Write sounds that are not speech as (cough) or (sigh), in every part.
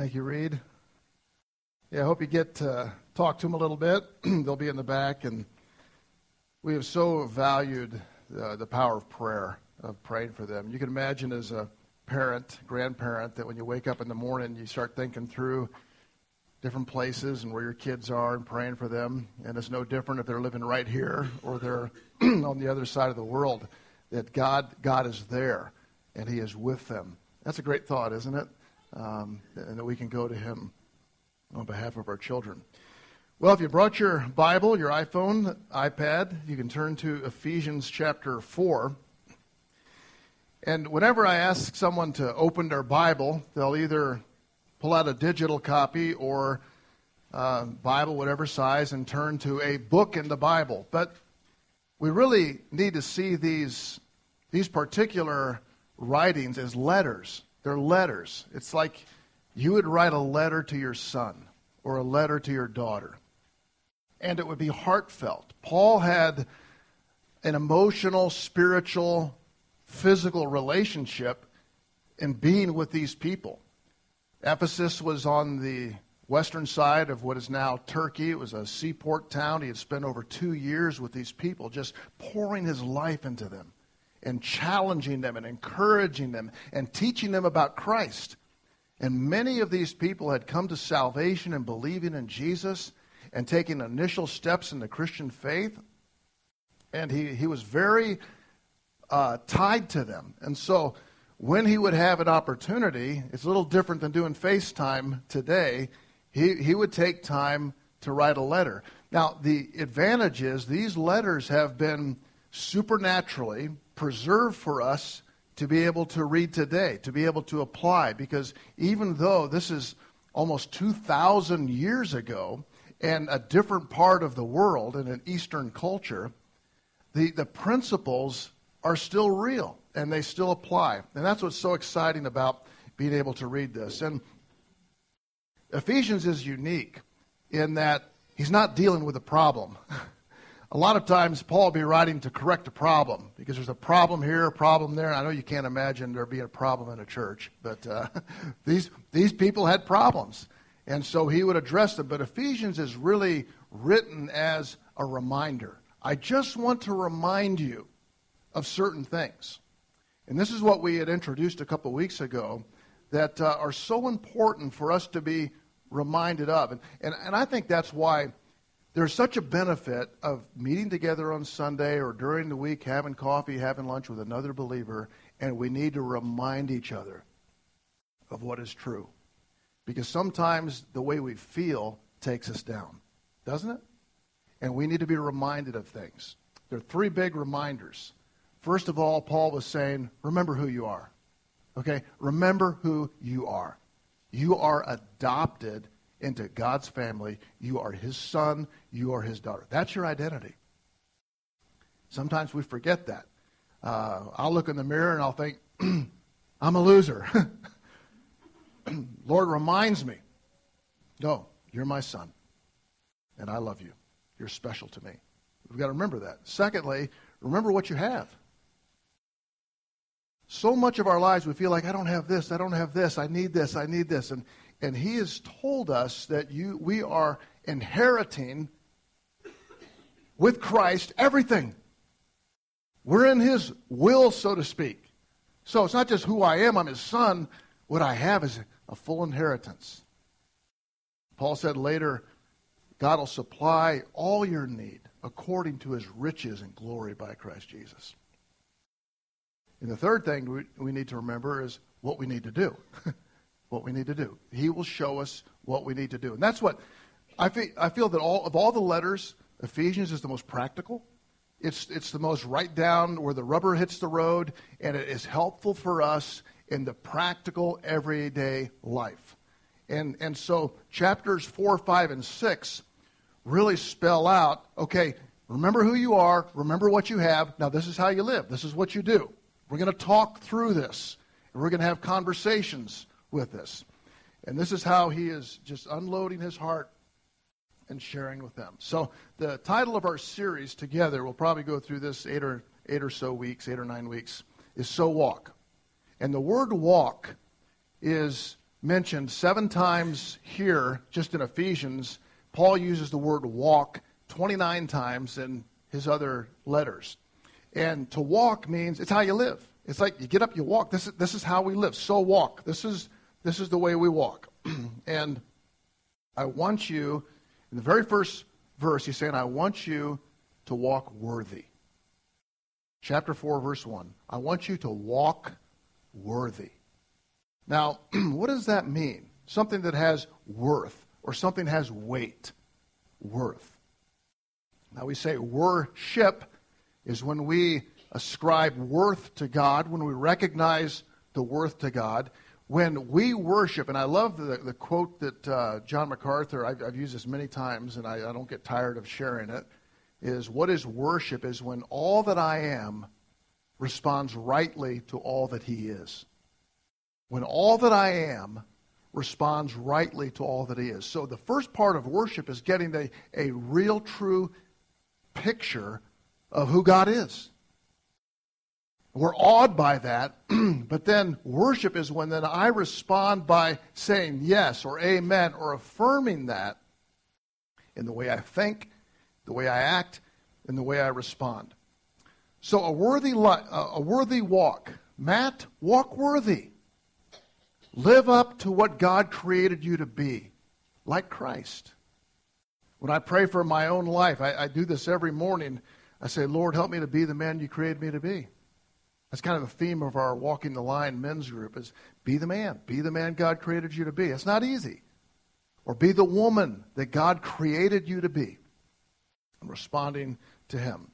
Thank you, Reed. Yeah, I hope you get to talk to them a little bit. (clears throat) They'll be in the back, and we have so valued uh, the power of prayer, of praying for them. You can imagine as a parent, grandparent, that when you wake up in the morning, you start thinking through different places and where your kids are and praying for them. And it's no different if they're living right here or they're (clears throat) on the other side of the world. That God, God is there and He is with them. That's a great thought, isn't it? Um, and that we can go to Him on behalf of our children. Well, if you brought your Bible, your iPhone, iPad, you can turn to Ephesians chapter 4. And whenever I ask someone to open their Bible, they'll either pull out a digital copy or uh, Bible, whatever size, and turn to a book in the Bible. But we really need to see these, these particular writings as letters. They're letters. It's like you would write a letter to your son or a letter to your daughter, and it would be heartfelt. Paul had an emotional, spiritual, physical relationship in being with these people. Ephesus was on the western side of what is now Turkey. It was a seaport town. He had spent over two years with these people, just pouring his life into them and challenging them and encouraging them and teaching them about Christ. And many of these people had come to salvation and believing in Jesus and taking initial steps in the Christian faith. And he, he was very uh, tied to them. And so when he would have an opportunity, it's a little different than doing FaceTime today, he, he would take time to write a letter. Now, the advantage is these letters have been supernaturally preserved for us to be able to read today, to be able to apply, because even though this is almost 2,000 years ago and a different part of the world in an Eastern culture, the, the principles are still real and they still apply. And that's what's so exciting about being able to read this. And Ephesians is unique in that he's not dealing with a problem. (laughs) a lot of times Paul will be writing to correct a problem because there's a problem here, a problem there. I know you can't imagine there being a problem in a church, but uh, (laughs) these, these people had problems. And so he would address them. But Ephesians is really written as a reminder. I just want to remind you of certain things. And this is what we had introduced a couple weeks ago that uh, are so important for us to be reminded of. And, and, and I think that's why there's such a benefit of meeting together on Sunday or during the week, having coffee, having lunch with another believer, and we need to remind each other of what is true. Because sometimes the way we feel takes us down, doesn't it? And we need to be reminded of things. There are three big reminders. First of all, Paul was saying, remember who you are. Okay? Remember who you are. You are adopted into God's family. You are his son. You are his daughter. That's your identity. Sometimes we forget that. Uh, I'll look in the mirror and I'll think, (clears throat) I'm a loser. (clears throat) Lord reminds me, no, you're my son, and I love you. You're special to me. We've got to remember that. Secondly, remember what you have. So much of our lives we feel like, I don't have this, I don't have this, I need this, I need this. And and he has told us that you, we are inheriting with Christ everything. We're in his will, so to speak. So it's not just who I am, I'm his son. What I have is a full inheritance. Paul said later, God will supply all your need according to his riches and glory by Christ Jesus. And the third thing we, we need to remember is what we need to do. (laughs) what we need to do. He will show us what we need to do. And that's what I feel, I feel that all of all the letters, Ephesians is the most practical. It's, it's the most right down where the rubber hits the road, and it is helpful for us in the practical, everyday life. And, and so chapters 4, 5, and 6 really spell out okay, remember who you are, remember what you have. Now, this is how you live, this is what you do. We're going to talk through this, and we're going to have conversations with us. And this is how he is just unloading his heart and sharing with them. So the title of our series together, we'll probably go through this eight or eight or so weeks, eight or nine weeks, is So Walk. And the word walk is mentioned seven times here, just in Ephesians. Paul uses the word walk 29 times in his other letters. And to walk means it's how you live. It's like you get up, you walk. This is, this is how we live. So walk. This is, this is the way we walk. (clears throat) and I want you, in the very first verse, he's saying, I want you to walk worthy. Chapter 4, verse 1. I want you to walk worthy. Now, (clears throat) what does that mean? Something that has worth or something has weight. Worth. Now, we say worship is when we ascribe worth to God, when we recognize the worth to God. When we worship, and I love the, the quote that uh, John MacArthur, I've, I've, used this many times and I, I don't get tired of sharing it, is what is worship is when all that I am responds rightly to all that he is. When all that I am responds rightly to all that he is. So the first part of worship is getting a, a real, true picture of who God is. We're awed by that, (clears throat) but then worship is when then I respond by saying yes or amen or affirming that in the way I think, the way I act, and the way I respond. So a worthy li- a worthy walk. Matt, walk worthy. Live up to what God created you to be, like Christ. When I pray for my own life, I, I do this every morning. I say, Lord, help me to be the man you created me to be. That's kind of the theme of our Walking the Line men's group is be the man. Be the man God created you to be. It's not easy. Or be the woman that God created you to be. And responding to him.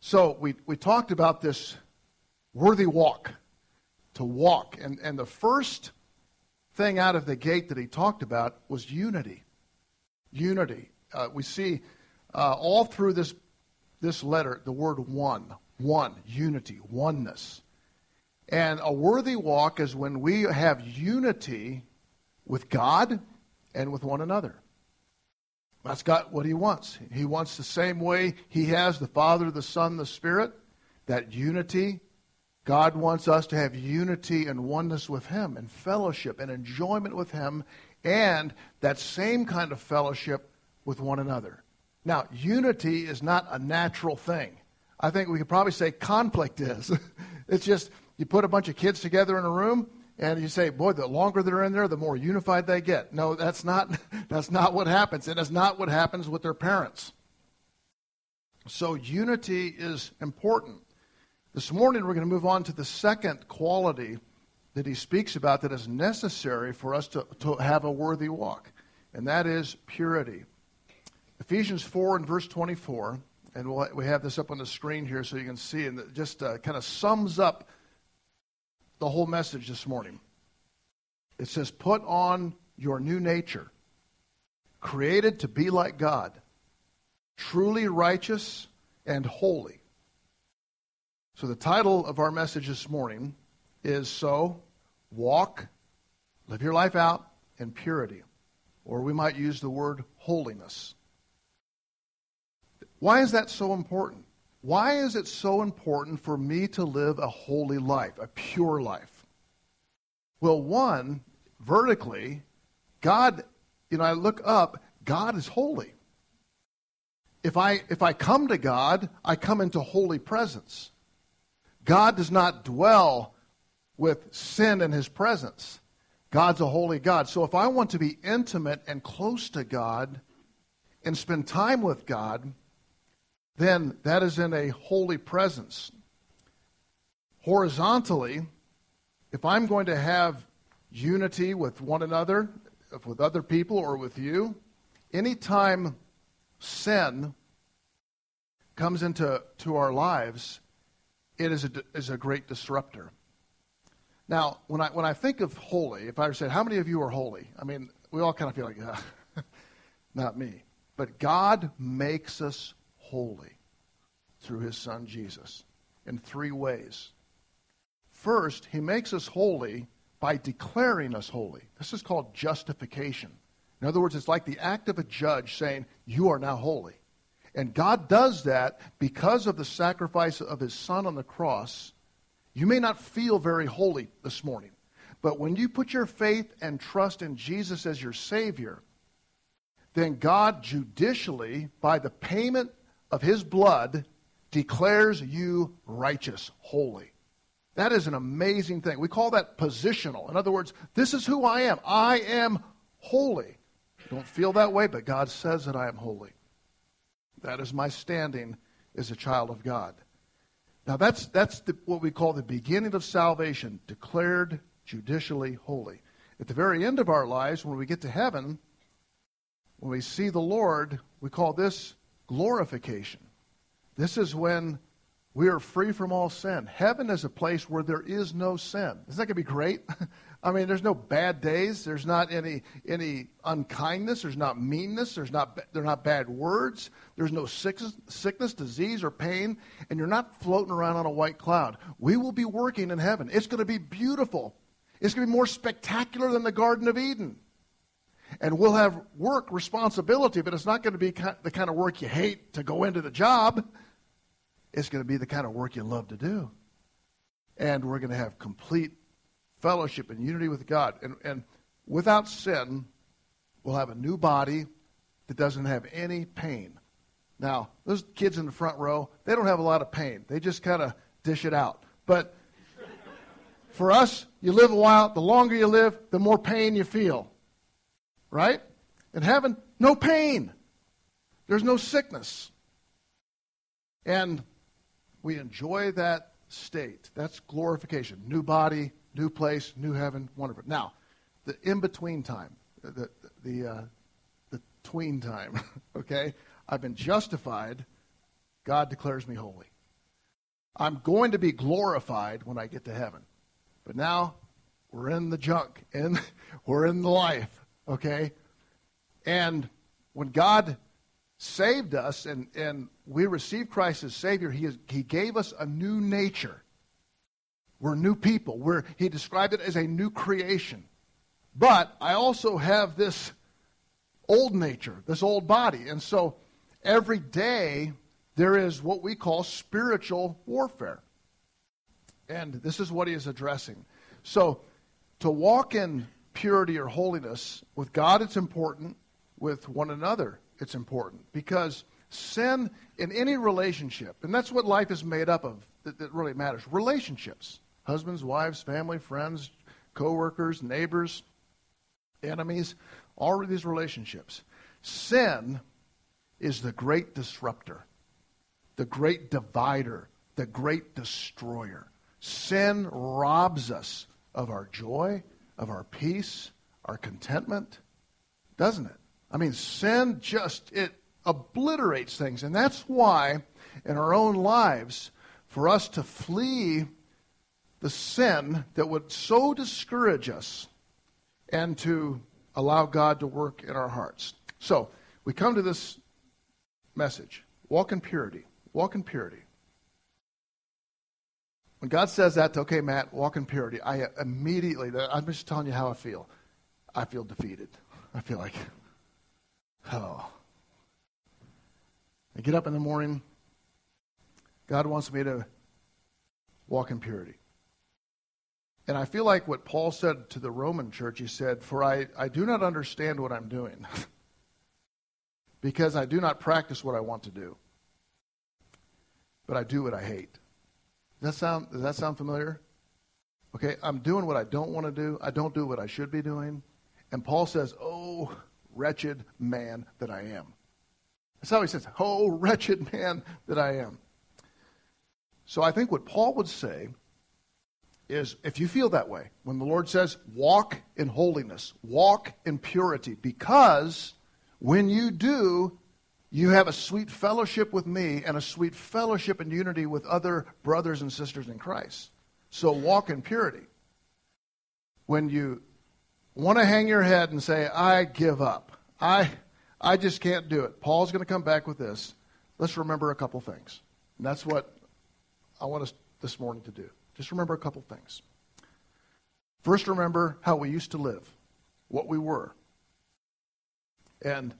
So we, we talked about this worthy walk. To walk. And, and the first thing out of the gate that he talked about was unity. Unity. Uh, we see uh, all through this, this letter the word one one, unity, oneness. And a worthy walk is when we have unity with God and with one another. That's got what he wants. He wants the same way he has the Father, the Son, the Spirit, that unity. God wants us to have unity and oneness with him and fellowship and enjoyment with him and that same kind of fellowship with one another. Now, unity is not a natural thing. I think we could probably say conflict is. (laughs) it's just you put a bunch of kids together in a room and you say, boy, the longer they're in there, the more unified they get. No, that's not, (laughs) that's not what happens. And it's not what happens with their parents. So unity is important. This morning we're going to move on to the second quality that he speaks about that is necessary for us to, to have a worthy walk, and that is purity. Ephesians 4 and verse 24 and we'll, we have this up on the screen here so you can see, and it just uh, kind of sums up the whole message this morning. It says, Put on your new nature, created to be like God, truly righteous and holy. So, the title of our message this morning is So Walk, Live Your Life Out in Purity. Or we might use the word holiness. Why is that so important? Why is it so important for me to live a holy life, a pure life? Well, one, vertically, God, you know, I look up, God is holy. If I, if I come to God, I come into holy presence. God does not dwell with sin in his presence. God's a holy God. So if I want to be intimate and close to God and spend time with God, then that is in a holy presence. Horizontally, if I'm going to have unity with one another, with other people, or with you, anytime sin comes into to our lives, it is a, is a great disruptor. Now, when I, when I think of holy, if I said, How many of you are holy? I mean, we all kind of feel like, yeah, (laughs) not me. But God makes us holy through his son Jesus in three ways. First, he makes us holy by declaring us holy. This is called justification. In other words, it's like the act of a judge saying, You are now holy. And God does that because of the sacrifice of his son on the cross. You may not feel very holy this morning, But when you put your faith and trust in Jesus as your Savior, then God judicially, by the payment of His blood, declares you righteous, holy. That is an amazing thing. We call that positional. In other words, this is who I am. I am holy. I don't feel that way, but God says that I am holy. That is my standing as a child of God. Now, that's, that's the, what we call the beginning of salvation, declared judicially holy. At the very end of our lives, when we get to heaven, when we see the Lord, we call this glorification. This is when we are free from all sin. Heaven is a place where there is no sin. Isn't that going to be great? (laughs) I mean, there's no bad days. There's not any any unkindness. There's not meanness. There's not there not bad words. There's no sickness, sickness, disease, or pain. And you're not floating around on a white cloud. We will be working in heaven. It's going to be beautiful. It's going to be more spectacular than the Garden of Eden. And we'll have work responsibility, but it's not going to be the kind of work you hate to go into the job. It's going to be the kind of work you love to do. And we're going to have complete fellowship and unity with God. And, and without sin, we'll have a new body that doesn't have any pain. Now, those kids in the front row, they don't have a lot of pain. They just kind of dish it out. But for us, you live a while, the longer you live, the more pain you feel. Right? In heaven, no pain. There's no sickness. And we enjoy that state. That's glorification. New body, new place, new heaven, wonderful. Now, the in between time, the the uh, the tween time. (laughs) okay, I've been justified. God declares me holy. I'm going to be glorified when I get to heaven, but now we're in the junk, and (laughs) we're in the life. Okay, and when God saved us and, and we received Christ as Savior, he, is, he gave us a new nature. We're new people. We're, he described it as a new creation. But I also have this old nature, this old body. And so every day there is what we call spiritual warfare. And this is what he is addressing. So to walk in purity or holiness with God, it's important. With one another, it's important. Because sin in any relationship, and that's what life is made up of that, that really matters relationships husbands, wives, family, friends, coworkers, neighbors, enemies, all of these relationships. Sin is the great disruptor, the great divider, the great destroyer. Sin robs us of our joy, of our peace, our contentment, doesn't it? I mean, sin just, it obliterates things. And that's why, in our own lives, for us to flee the sin that would so discourage us and to allow God to work in our hearts. So, we come to this message walk in purity. Walk in purity. When God says that, to, okay, Matt, walk in purity, I immediately, I'm just telling you how I feel. I feel defeated. I feel like, oh. I get up in the morning. God wants me to walk in purity. And I feel like what Paul said to the Roman church, he said, For I, I do not understand what I'm doing, (laughs) because I do not practice what I want to do, but I do what I hate. Does that sound, does that sound familiar? Okay, I'm doing what I don't want to do. I don't do what I should be doing. And Paul says, Oh, wretched man that I am. That's how he says, Oh, wretched man that I am. So I think what Paul would say is if you feel that way, when the Lord says, walk in holiness, walk in purity, because when you do, you have a sweet fellowship with me and a sweet fellowship and unity with other brothers and sisters in Christ. So walk in purity. When you want to hang your head and say, I give up, I, I just can't do it, Paul's going to come back with this. Let's remember a couple things. And that's what I want us this morning to do. Just remember a couple things. First, remember how we used to live, what we were. And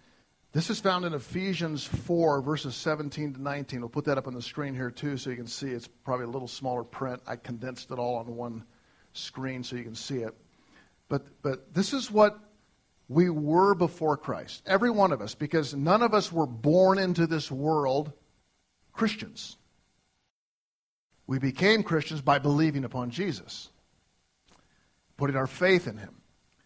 this is found in Ephesians 4, verses 17 to 19. We'll put that up on the screen here, too, so you can see. It's probably a little smaller print. I condensed it all on one screen so you can see it. But, but this is what we were before Christ. Every one of us, because none of us were born into this world Christians. We became Christians by believing upon Jesus, putting our faith in him.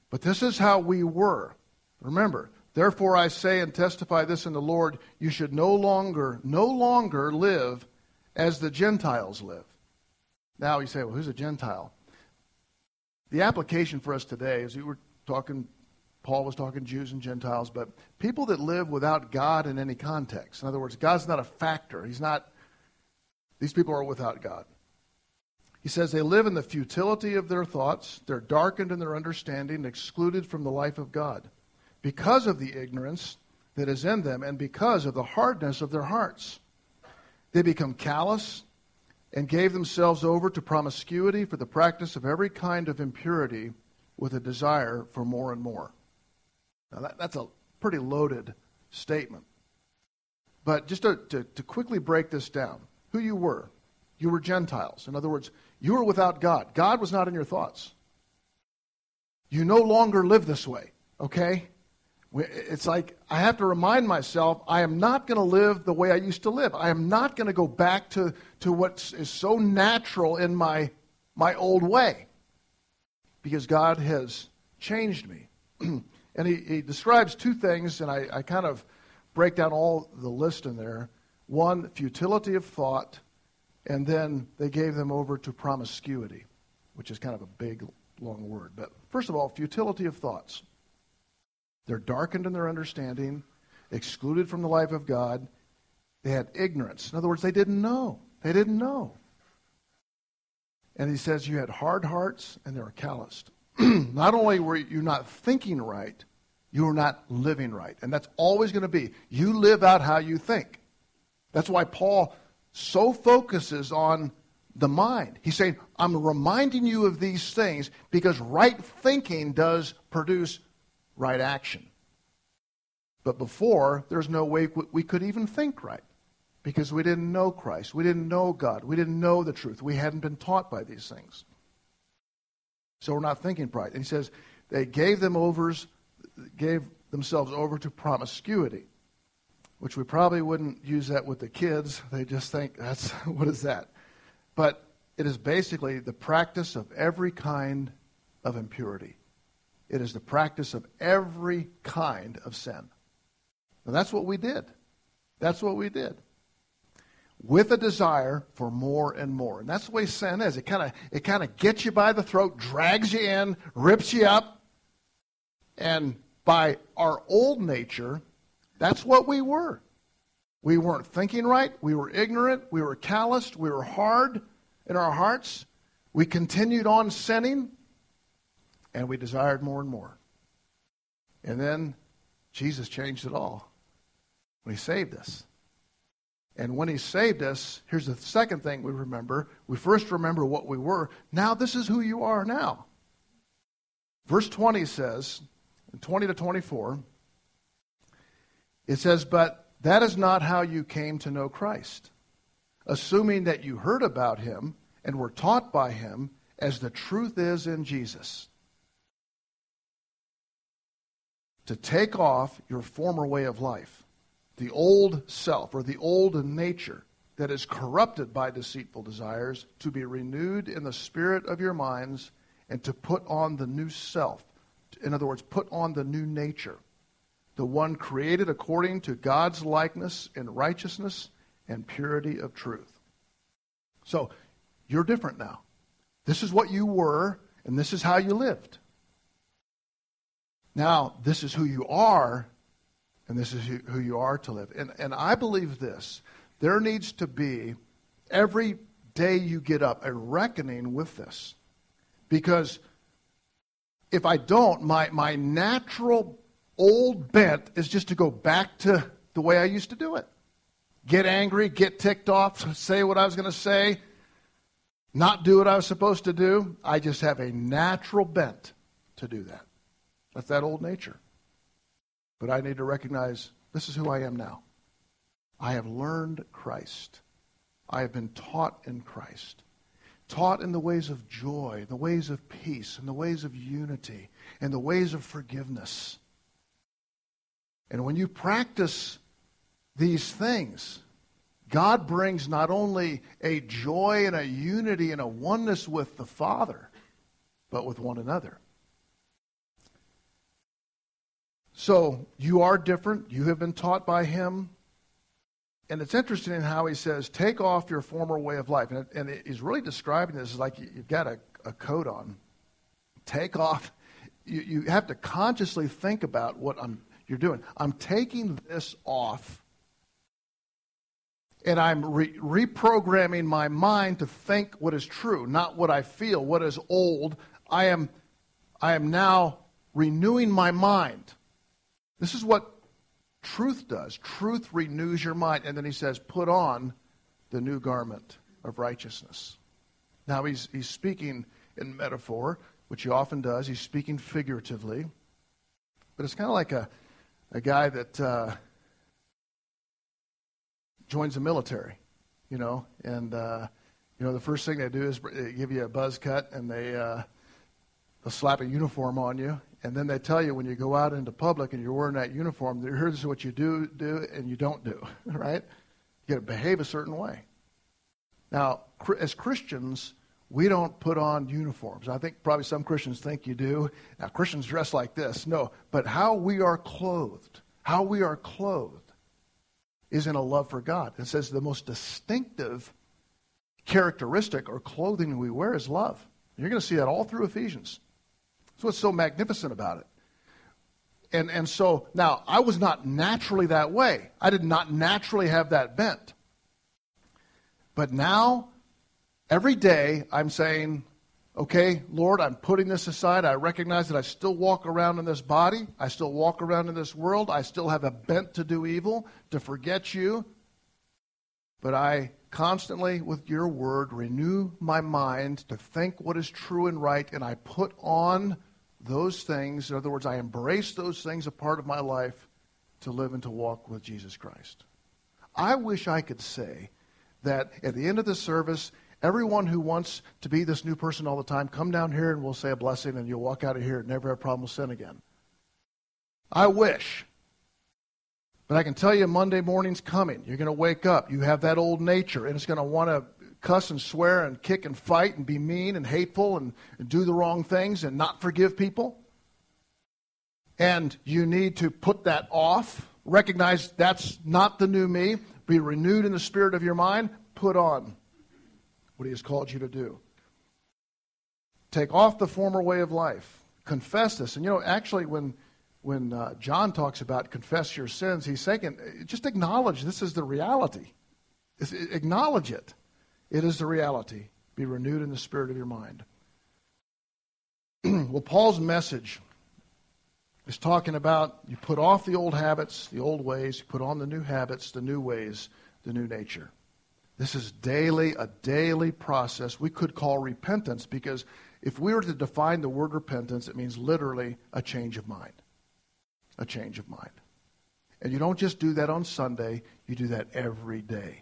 But this is how we were. Remember, therefore I say and testify this in the Lord, you should no longer, no longer live as the Gentiles live. Now you say, well, who's a Gentile? The application for us today is we were talking Paul was talking Jews and Gentiles, but people that live without God in any context. In other words, God's not a factor. He's not, these people are without God. He says they live in the futility of their thoughts, they're darkened in their understanding, excluded from the life of God because of the ignorance that is in them and because of the hardness of their hearts. They become callous and gave themselves over to promiscuity for the practice of every kind of impurity with a desire for more and more. Now, that, that's a pretty loaded statement. But just to, to, to quickly break this down, who you were. You were Gentiles. In other words, you were without God. God was not in your thoughts. You no longer live this way, okay? It's like I have to remind myself I am not going to live the way I used to live. I am not going to go back to, to what is so natural in my, my old way because God has changed me. (clears throat) And he, he describes two things, and I, I kind of break down all the list in there. One, futility of thought, and then they gave them over to promiscuity, which is kind of a big, long word. But first of all, futility of thoughts. They're darkened in their understanding, excluded from the life of God. They had ignorance. In other words, they didn't know. They didn't know. And he says, You had hard hearts and they were calloused. (clears throat) not only were you not thinking right, you were not living right. And that's always going to be. You live out how you think. That's why Paul so focuses on the mind. He's saying, I'm reminding you of these things because right thinking does produce right action. But before, there's no way we could even think right because we didn't know Christ. We didn't know God. We didn't know the truth. We hadn't been taught by these things. So we're not thinking right. And he says, they gave them overs, gave themselves over to promiscuity, which we probably wouldn't use that with the kids. (laughs) They just think, that's, (laughs) what is that? But it is basically the practice of every kind of impurity. It is the practice of every kind of sin. And that's what we did. That's what we did with a desire for more and more. And that's the way sin is. It kind of it kind of gets you by the throat, drags you in, rips you up. And by our old nature, that's what we were. We weren't thinking right, we were ignorant, we were calloused, we were hard in our hearts. We continued on sinning and we desired more and more. And then Jesus changed it all when he saved us. And when he saved us, here's the second thing we remember. We first remember what we were. Now, this is who you are now. Verse 20 says, 20 to 24, it says, But that is not how you came to know Christ, assuming that you heard about him and were taught by him as the truth is in Jesus. To take off your former way of life the old self or the old nature that is corrupted by deceitful desires to be renewed in the spirit of your minds and to put on the new self. In other words, put on the new nature, the one created according to God's likeness in righteousness and purity of truth. So, you're different now. This is what you were, and this is how you lived. Now, this is who you are and this is who you are to live. And, and I believe this there needs to be, every day you get up, a reckoning with this. Because if I don't, my, my natural old bent is just to go back to the way I used to do it. Get angry, get ticked off, say what I was going to say, not do what I was supposed to do. I just have a natural bent to do that. That's that old nature. But I need to recognize this is who I am now. I have learned Christ. I have been taught in Christ. taught in the ways of joy, the ways of peace, and the ways of unity, and the ways of forgiveness. And when you practice these things, God brings not only a joy and a unity and a oneness with the Father, but with one another. So you are different. You have been taught by Him. And it's interesting in how He says, take off your former way of life. And, and He's really describing this as like you've got a, a coat on. Take off. You, you have to consciously think about what I'm, you're doing. I'm taking this off and I'm re- reprogramming my mind to think what is true, not what I feel, what is old. I am, I am now renewing my mind. This is what truth does. Truth renews your mind. And then he says, put on the new garment of righteousness. Now he's, he's speaking in metaphor, which he often does. He's speaking figuratively. But it's kind of like a, a guy that. Uh, joins the military, you know, and uh, you know the first thing they do is give you a buzz cut and they uh, they'll slap a uniform on you, and then they tell you when you go out into public and you're wearing that uniform, here's what you do do and you don't do, (laughs) right? You got to behave a certain way. Now, as Christians, we don't put on uniforms. I think probably some Christians think you do. Now, Christians dress like this. No, but how we are clothed, how we are clothed is in a love for God. It says the most distinctive characteristic or clothing we wear is love. You're going to see that all through Ephesians. That's what's so magnificent about it. And, and so now, I was not naturally that way. I did not naturally have that bent. But now, every day, I'm saying, okay, Lord, I'm putting this aside. I recognize that I still walk around in this body. I still walk around in this world. I still have a bent to do evil, to forget you. But I constantly, with your word, renew my mind to think what is true and right, and I put on those things. In other words, I embrace those things a part of my life to live and to walk with Jesus Christ. I wish I could say that at the end of the service, Everyone who wants to be this new person all the time, come down here and we'll say a blessing and you'll walk out of here and never have a problem with sin again. I wish. But I can tell you Monday morning's coming. You're going to wake up. You have that old nature, and it's going to want to cuss and swear and kick and fight and be mean and hateful and, and do the wrong things and not forgive people. And you need to put that off. Recognize that's not the new me. Be renewed in the spirit of your mind. Put on what he has called you to do. Take off the former way of life. Confess this. And you know, actually, when when uh, John talks about confess your sins, he's saying just acknowledge this is the reality. Acknowledge it. It is the reality. Be renewed in the spirit of your mind. (clears throat) well, Paul's message is talking about you put off the old habits, the old ways, you put on the new habits, the new ways, the new nature. This is daily, a daily process we could call repentance because if we were to define the word repentance, it means literally a change of mind. A change of mind. And you don't just do that on Sunday, you do that every day.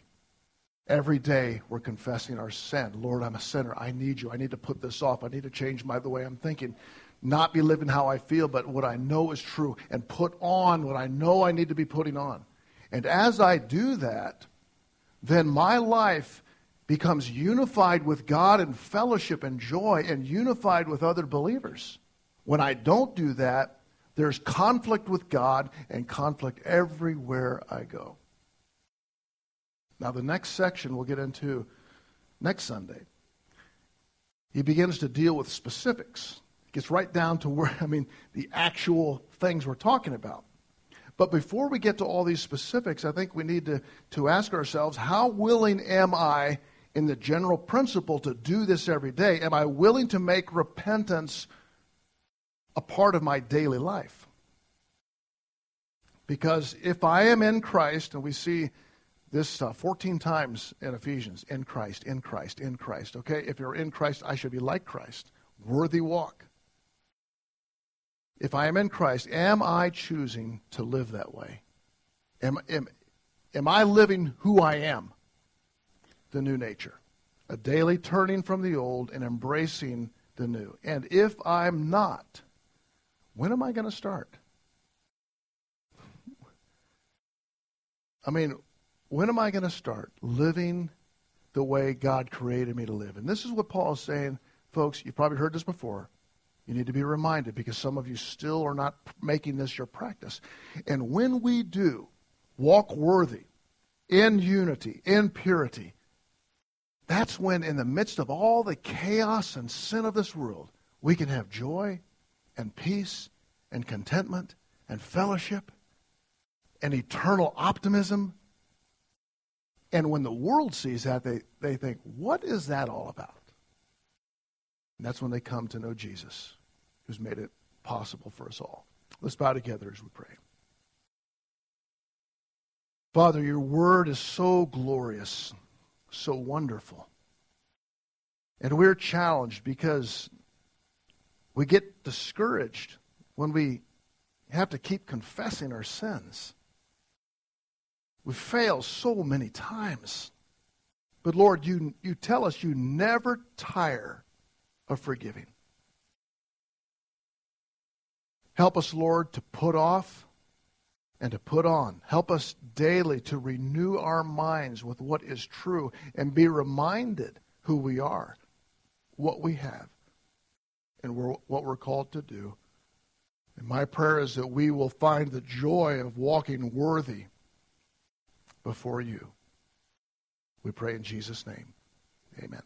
Every day we're confessing our sin. Lord, I'm a sinner. I need you. I need to put this off. I need to change my the way I'm thinking. Not be living how I feel, but what I know is true and put on what I know I need to be putting on. And as I do that, then my life becomes unified with God in fellowship and joy and unified with other believers. When I don't do that, there's conflict with God and conflict everywhere I go. Now, the next section we'll get into next Sunday. He begins to deal with specifics. Gets right down to where, (laughs) I mean, the actual things we're talking about. But before we get to all these specifics, I think we need to, to ask ourselves how willing am I in the general principle to do this every day? Am I willing to make repentance a part of my daily life? Because if I am in Christ, and we see this uh, 14 times in Ephesians in Christ, in Christ, in Christ, okay? If you're in Christ, I should be like Christ. Worthy walk. If I am in Christ, am I choosing to live that way? Am, am, am I living who I am? The new nature. a daily turning from the old and embracing the new. And if I'm not, when am I going to start? I mean, when am I going to start living the way God created me to live? And this is what Paul is saying, folks. You've probably heard this before. You need to be reminded because some of you still are not making this your practice. And when we do walk worthy, in unity, in purity, that's when, in the midst of all the chaos and sin of this world, we can have joy and peace and contentment and fellowship and eternal optimism. And when the world sees that, they, they think, what is that all about? And that's when they come to know Jesus who's made it possible for us all. Let's bow together as we pray. Father, your word is so glorious, so wonderful. And we're challenged because we get discouraged when we have to keep confessing our sins. We fail so many times. But Lord, you, you tell us you never tire of forgiving. Help us, Lord, to put off and to put on. Help us daily to renew our minds with what is true and be reminded who we are, what we have, and what we're called to do. And my prayer is that we will find the joy of walking worthy before you. We pray in Jesus' name. Amen.